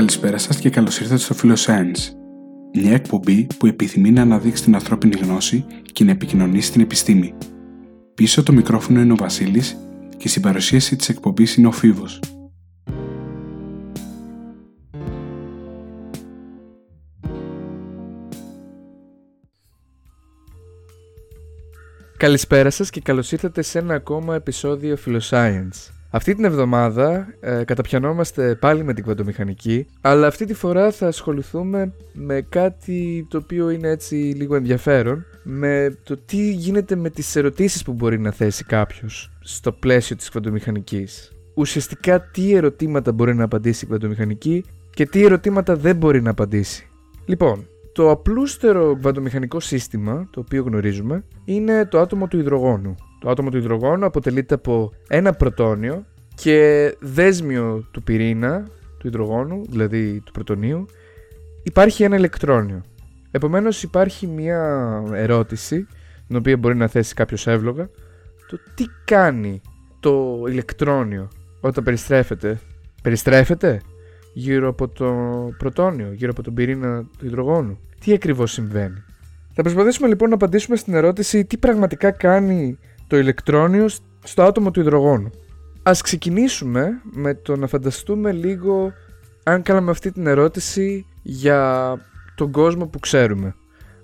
Καλησπέρα σας και καλώς ήρθατε στο Science. Μια εκπομπή που επιθυμεί να αναδείξει την ανθρώπινη γνώση και να επικοινωνήσει την επιστήμη. Πίσω το μικρόφωνο είναι ο Βασίλης και στην παρουσίαση της εκπομπής είναι ο Φίβος. Καλησπέρα σας και καλώς ήρθατε σε ένα ακόμα επεισόδιο Philoscience. Αυτή την εβδομάδα ε, καταπιανόμαστε πάλι με την κβαντομηχανική, αλλά αυτή τη φορά θα ασχοληθούμε με κάτι το οποίο είναι έτσι λίγο ενδιαφέρον, με το τι γίνεται με τις ερωτήσεις που μπορεί να θέσει κάποιος στο πλαίσιο της κβαντομηχανικής. Ουσιαστικά τι ερωτήματα μπορεί να απαντήσει η κβαντομηχανική και τι ερωτήματα δεν μπορεί να απαντήσει. Λοιπόν, το απλούστερο κβαντομηχανικό σύστημα, το οποίο γνωρίζουμε, είναι το άτομο του υδρογόνου. Το άτομο του υδρογόνου αποτελείται από ένα πρωτόνιο και δέσμιο του πυρήνα του υδρογόνου, δηλαδή του πρωτονίου, υπάρχει ένα ηλεκτρόνιο. Επομένως υπάρχει μια ερώτηση, την οποία μπορεί να θέσει κάποιος εύλογα, το τι κάνει το ηλεκτρόνιο όταν περιστρέφεται. Περιστρέφεται γύρω από το πρωτόνιο, γύρω από τον πυρήνα του υδρογόνου. Τι ακριβώς συμβαίνει; Θα προσπαθήσουμε λοιπόν να απαντήσουμε στην ερώτηση τι πραγματικά κάνει το ηλεκτρόνιο στο άτομο του υδρογόνου. Ας ξεκινήσουμε με το να φανταστούμε λίγο αν κάναμε αυτή την ερώτηση για τον κόσμο που ξέρουμε.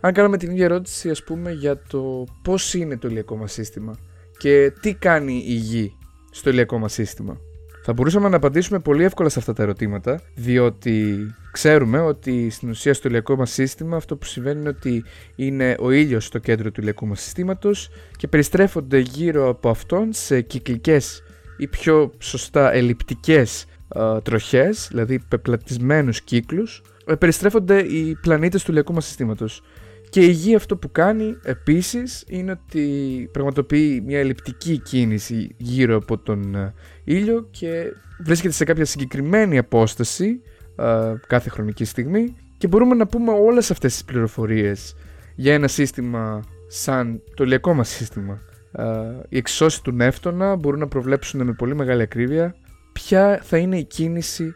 Αν κάναμε την ίδια ερώτηση ας πούμε για το πώς είναι το ηλιακό μας σύστημα και τι κάνει η γη στο ηλιακό μας σύστημα. Θα μπορούσαμε να απαντήσουμε πολύ εύκολα σε αυτά τα ερωτήματα, διότι ξέρουμε ότι στην ουσία στο ηλιακό μας σύστημα αυτό που συμβαίνει είναι ότι είναι ο ήλιος στο κέντρο του ηλιακού μας συστήματος και περιστρέφονται γύρω από αυτόν σε κυκλικές ή πιο σωστά ελλειπτικές α, τροχές, δηλαδή πεπλατισμένους κύκλους, ε, περιστρέφονται οι πλανήτες του ηλιακού μας συστήματος. Και η γη αυτό που κάνει επίσης είναι ότι πραγματοποιεί μια ελλειπτική κίνηση γύρω από τον ε, ήλιο και βρίσκεται σε κάποια συγκεκριμένη απόσταση ε, κάθε χρονική στιγμή και μπορούμε να πούμε όλες αυτές τις πληροφορίες για ένα σύστημα σαν το ηλιακό μας σύστημα. Ε, οι εξώσεις του νεύτωνα μπορούν να προβλέψουν με πολύ μεγάλη ακρίβεια ποια θα είναι η κίνηση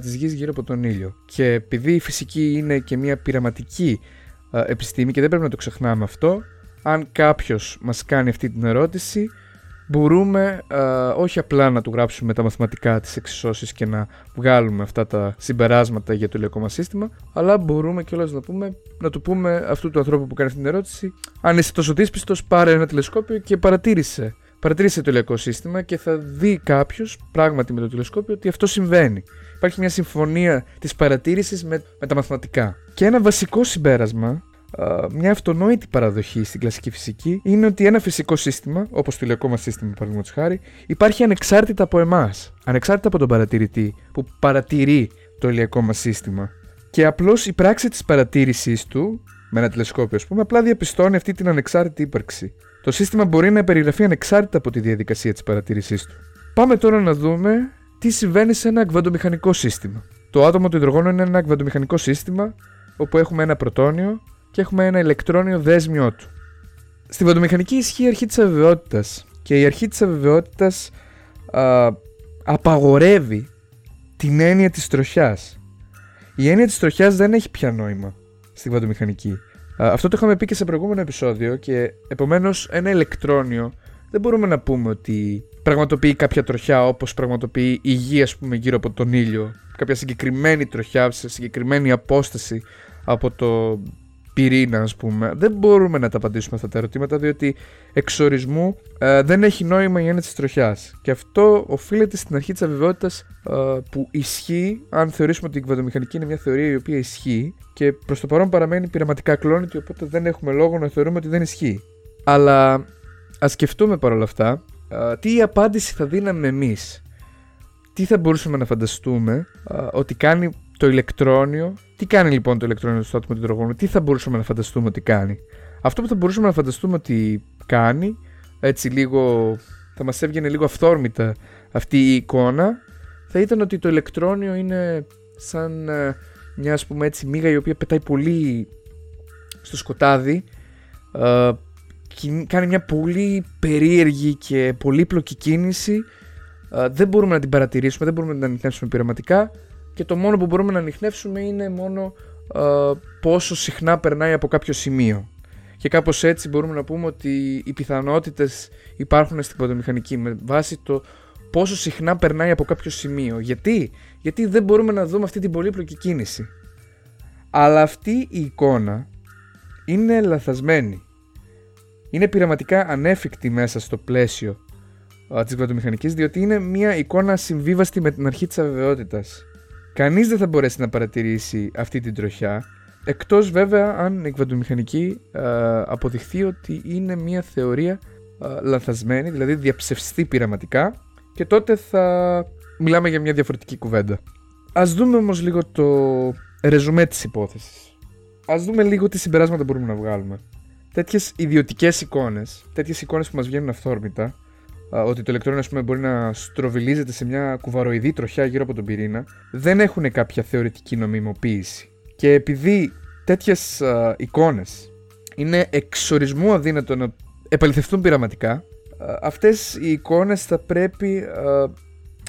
της γης γύρω από τον ήλιο. Και επειδή η φυσική είναι και μια πειραματική επιστήμη και δεν πρέπει να το ξεχνάμε αυτό. Αν κάποιος μας κάνει αυτή την ερώτηση, μπορούμε όχι απλά να του γράψουμε τα μαθηματικά της εξισώσεις και να βγάλουμε αυτά τα συμπεράσματα για το ηλιακό μας σύστημα, αλλά μπορούμε κιόλας να, πούμε, να του πούμε αυτού του ανθρώπου που κάνει αυτή την ερώτηση, αν είσαι τόσο δύσπιστος, πάρε ένα τηλεσκόπιο και παρατήρησε. Παρατήρησε το ηλιακό σύστημα και θα δει κάποιος πράγματι με το τηλεσκόπιο ότι αυτό συμβαίνει υπάρχει μια συμφωνία της παρατήρησης με, με τα μαθηματικά. Και ένα βασικό συμπέρασμα μια αυτονόητη παραδοχή στην κλασική φυσική είναι ότι ένα φυσικό σύστημα, όπως το ηλιακό μας σύστημα, παραδείγματος χάρη, υπάρχει ανεξάρτητα από εμάς. Ανεξάρτητα από τον παρατηρητή που παρατηρεί το ηλιακό μας σύστημα. Και απλώς η πράξη της παρατήρησής του, με ένα τηλεσκόπιο, ας πούμε, απλά διαπιστώνει αυτή την ανεξάρτητη ύπαρξη. Το σύστημα μπορεί να περιγραφεί ανεξάρτητα από τη διαδικασία της παρατήρησής του. Πάμε τώρα να δούμε τι συμβαίνει σε ένα κβαντομηχανικό σύστημα. Το άτομο του υδρογόνου είναι ένα κβαντομηχανικό σύστημα όπου έχουμε ένα πρωτόνιο και έχουμε ένα ηλεκτρόνιο δέσμιό του. Στην κβαντομηχανική ισχύει η αρχή της αβεβαιότητας και η αρχή της αβεβαιότητας απαγορεύει την έννοια της τροχιάς. Η έννοια της τροχιάς δεν έχει πια νόημα στην κβαντομηχανική. αυτό το είχαμε πει και σε προηγούμενο επεισόδιο και επομένως ένα ηλεκτρόνιο δεν μπορούμε να πούμε ότι πραγματοποιεί κάποια τροχιά όπως πραγματοποιεί η γη ας πούμε γύρω από τον ήλιο κάποια συγκεκριμένη τροχιά σε συγκεκριμένη απόσταση από το πυρήνα ας πούμε δεν μπορούμε να τα απαντήσουμε αυτά τα ερωτήματα διότι εξορισμού ε, δεν έχει νόημα η έννοια της τροχιάς και αυτό οφείλεται στην αρχή της αβεβαιότητας ε, που ισχύει αν θεωρήσουμε ότι η κυβερνομηχανική είναι μια θεωρία η οποία ισχύει και προς το παρόν παραμένει πειραματικά κλόνητη οπότε δεν έχουμε λόγο να θεωρούμε ότι δεν ισχύει αλλά ας σκεφτούμε παρόλα αυτά τι απάντηση θα δίναμε εμείς. Τι θα μπορούσαμε να φανταστούμε ότι κάνει το ηλεκτρόνιο. Τι κάνει λοιπόν το ηλεκτρόνιο στο άτομο του υδρογόνου, τι θα μπορούσαμε να φανταστούμε ότι κάνει; Αυτό που θα μπορούσαμε να φανταστούμε ότι κάνει, έτσι λίγο, θα μας έβγαινε λίγο αυθόρμητα αυτή η εικόνα, θα ήταν ότι το ηλεκτρόνιο είναι σαν ε, μια ας πούμε έτσι μίγα η οποία πετάει πολύ στο σκοτάδι κάνει μια πολύ περίεργη και πολύπλοκη κίνηση. δεν μπορούμε να την παρατηρήσουμε, δεν μπορούμε να την ανοιχνεύσουμε πειραματικά και το μόνο που μπορούμε να ανοιχνεύσουμε είναι μόνο ε, πόσο συχνά περνάει από κάποιο σημείο. Και κάπως έτσι μπορούμε να πούμε ότι οι πιθανότητες υπάρχουν στην ποδομηχανική με βάση το πόσο συχνά περνάει από κάποιο σημείο. Γιατί; Γιατί δεν μπορούμε να δούμε αυτή την πολύπλοκη κίνηση. Αλλά αυτή η εικόνα είναι λαθασμένη. Είναι πειραματικά ανέφικτη μέσα στο πλαίσιο τη της κβαντομηχανικής διότι είναι μια εικόνα συμβίβαστη με την αρχή της αβεβαιότητας. Κανείς δεν θα μπορέσει να παρατηρήσει αυτή την τροχιά εκτός βέβαια αν η κβαντομηχανική αποδειχθεί ότι είναι μια θεωρία λανθασμένη, δηλαδή διαψευστεί πειραματικά και τότε θα μιλάμε για μια διαφορετική κουβέντα. Ας δούμε όμως λίγο το ρεζουμέ της υπόθεσης. Ας δούμε λίγο τι συμπεράσματα μπορούμε να βγάλουμε. Τέτοιες ιδιωτικές εικόνες, τέτοιες εικόνες που μας βγαίνουν αυθόρμητα, ότι το ηλεκτρόνιο πούμε, μπορεί να στροβιλίζεται σε μια κουβαροειδή τροχιά γύρω από τον πυρήνα, δεν έχουν κάποια θεωρητική νομιμοποίηση. Και επειδή τέτοιες εικόνες είναι εξορισμού αδύνατο να επαληθευτούν πειραματικά, αυτές οι εικόνες θα πρέπει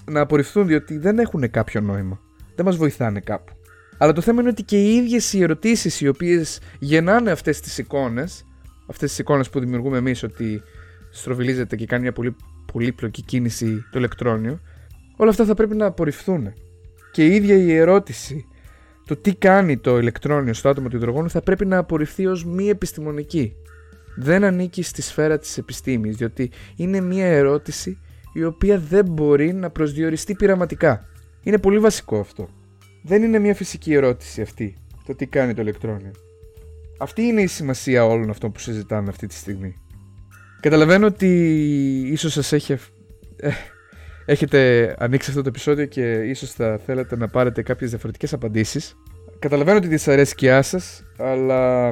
να απορριφθούν διότι δεν έχουν κάποιο νόημα. Δεν μας βοηθάνε κάπου. Αλλά το θέμα είναι ότι και οι ίδιες οι ερωτήσεις οι οποίες γεννάνε αυτές τις εικόνες, αυτές τις εικόνες που δημιουργούμε εμείς ότι στροβιλίζεται και κάνει μια πολύ πολύπλοκη κίνηση το ηλεκτρόνιο, όλα αυτά θα πρέπει να απορριφθούν. Και η ίδια η ερώτηση, το τι κάνει το ηλεκτρόνιο στο άτομο του υδρογόνου θα πρέπει να απορριφθεί ως μη επιστημονική δεν ανήκει στη σφαίρα της επιστήμης, διότι είναι μια ερώτηση η οποία δεν μπορεί να προσδιοριστεί πειραματικά. Είναι πολύ βασικό αυτό. Δεν είναι μια φυσική ερώτηση αυτή, το τι κάνει το ηλεκτρόνιο. Αυτή είναι η σημασία όλων αυτών που συζητάμε αυτή τη στιγμή. Καταλαβαίνω ότι ίσως σας έχει... Ε, έχετε ανοίξει αυτό το επεισόδιο και ίσως θα θέλετε να πάρετε κάποιες διαφορετικές απαντήσεις. Καταλαβαίνω ότι δυσαρέσκειά σας, αλλά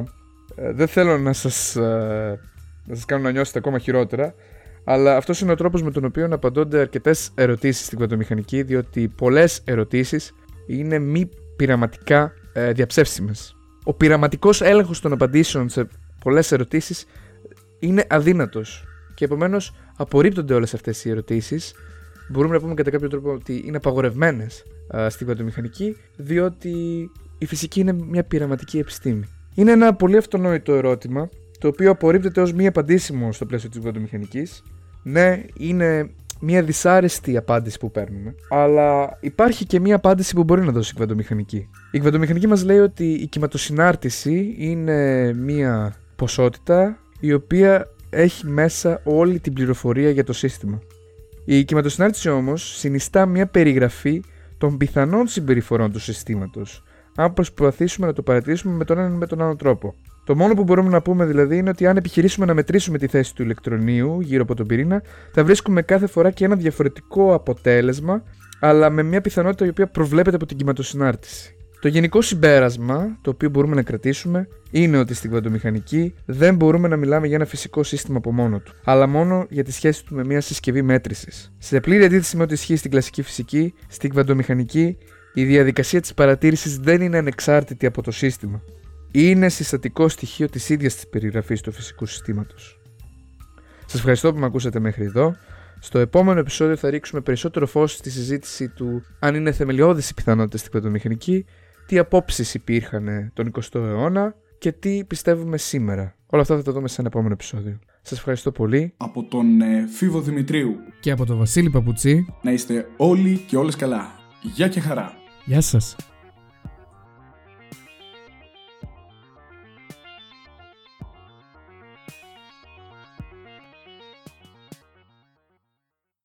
ε, δεν θέλω να σας, ε, να σας κάνω να νιώσετε ακόμα χειρότερα, αλλά αυτός είναι ο τρόπος με τον οποίο απαντώνται αρκετές ερωτήσεις στην κβαντομηχανική, διότι πολλές ερωτήσεις είναι μη πειραματικά ε, διαψεύσιμες. Ο πειραματικός έλεγχος των απαντήσεων σε πολλές ερωτήσεις είναι αδύνατος και επομένως απορρίπτονται όλες αυτές οι ερωτήσεις. Μπορούμε να πούμε κατά κάποιο τρόπο ότι είναι απαγορευμένες στην κβαντομηχανική, διότι η φυσική είναι μια πειραματική επιστήμη. Είναι ένα πολύ αυτονόητο ερώτημα, το οποίο απορρίπτεται ως μη απαντήσιμο στο πλαίσιο της βιομηχανική. Ναι, είναι μια δυσάρεστη απάντηση που παίρνουμε, αλλά υπάρχει και μια απάντηση που μπορεί να δώσει η κβαντομηχανική. Η κβαντομηχανική μας λέει ότι η κυματοσυνάρτηση είναι μια ποσότητα η οποία έχει μέσα όλη την πληροφορία για το σύστημα. Η κυματοσυνάρτηση όμως συνιστά μια περιγραφή των πιθανών συμπεριφορών του συστήματος αν προσπαθήσουμε να το παρατηρήσουμε με τον έναν ή με τον άλλο τρόπο. Το μόνο που μπορούμε να πούμε δηλαδή είναι ότι αν επιχειρήσουμε να μετρήσουμε τη θέση του ηλεκτρονίου γύρω από τον πυρήνα, θα βρίσκουμε κάθε φορά και ένα διαφορετικό αποτέλεσμα, αλλά με μια πιθανότητα η οποία προβλέπεται από την κυματοσυνάρτηση. Το γενικό συμπέρασμα, το οποίο μπορούμε να κρατήσουμε, είναι ότι στην κβαντομηχανική δεν μπορούμε να μιλάμε για ένα φυσικό σύστημα από μόνο του, αλλά μόνο για τη σχέση του με μια συσκευή μέτρησης. Σε πλήρη αντίθεση με ό,τι ισχύει στην κλασική φυσική, στην κβαντομηχανική η διαδικασία της παρατήρησης δεν είναι ανεξάρτητη από το σύστημα. Είναι συστατικό στοιχείο της ίδιας της περιγραφής του φυσικού συστήματος. Σας ευχαριστώ που με ακούσατε μέχρι εδώ. Στο επόμενο επεισόδιο θα ρίξουμε περισσότερο φως στη συζήτηση του αν είναι θεμελιώδης οι πιθανότητες στην πρωτομηχανική, τι απόψεις υπήρχαν τον 20ο αιώνα και τι πιστεύουμε σήμερα. Όλα αυτά θα τα δούμε σε ένα επόμενο επεισόδιο. Σας ευχαριστώ πολύ. Από τον ε, Φίβο Δημητρίου και από τον Βασίλη Παπουτσί. Να είστε όλοι και όλες καλά. Γεια και χαρά. Γεια σας.